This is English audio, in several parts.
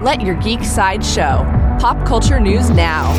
Let your geek side show. Pop culture news now.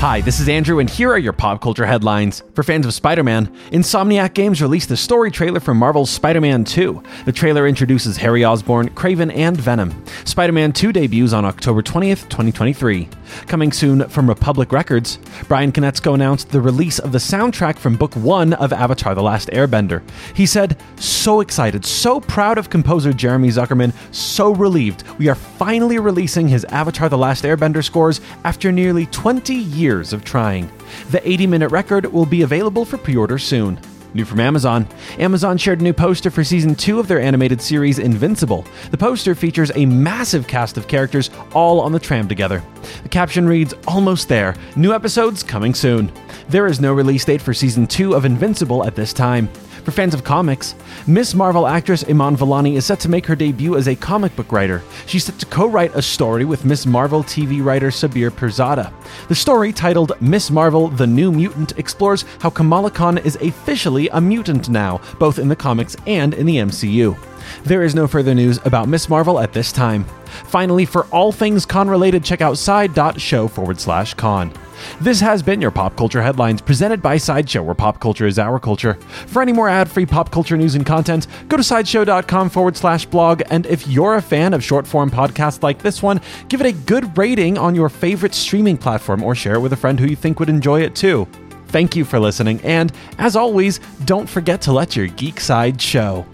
Hi, this is Andrew, and here are your pop culture headlines. For fans of Spider Man, Insomniac Games released the story trailer for Marvel's Spider Man 2. The trailer introduces Harry Osborn, Kraven, and Venom. Spider Man 2 debuts on October 20th, 2023. Coming soon from Republic Records, Brian Konietzko announced the release of the soundtrack from Book 1 of Avatar The Last Airbender. He said, So excited, so proud of composer Jeremy Zuckerman, so relieved. We are finally releasing his Avatar The Last Airbender scores after nearly 20 years years of trying. The 80 minute record will be available for pre order soon. New from Amazon. Amazon shared a new poster for season 2 of their animated series Invincible. The poster features a massive cast of characters all on the tram together. The caption reads, Almost there. New episodes coming soon. There is no release date for season 2 of Invincible at this time. For fans of comics, Ms. Marvel actress Iman Vellani is set to make her debut as a comic book writer. She's set to co write a story with Ms. Marvel TV writer Sabir Pirzada. The story, titled Ms. Marvel The New Mutant, explores how Kamala Khan is officially a mutant now, both in the comics and in the MCU. There is no further news about Ms. Marvel at this time. Finally, for all things con related, check out side.show forward slash con. This has been your Pop Culture Headlines presented by Sideshow, where pop culture is our culture. For any more ad free pop culture news and content, go to sideshow.com forward slash blog. And if you're a fan of short form podcasts like this one, give it a good rating on your favorite streaming platform or share it with a friend who you think would enjoy it too. Thank you for listening, and as always, don't forget to let your geek side show.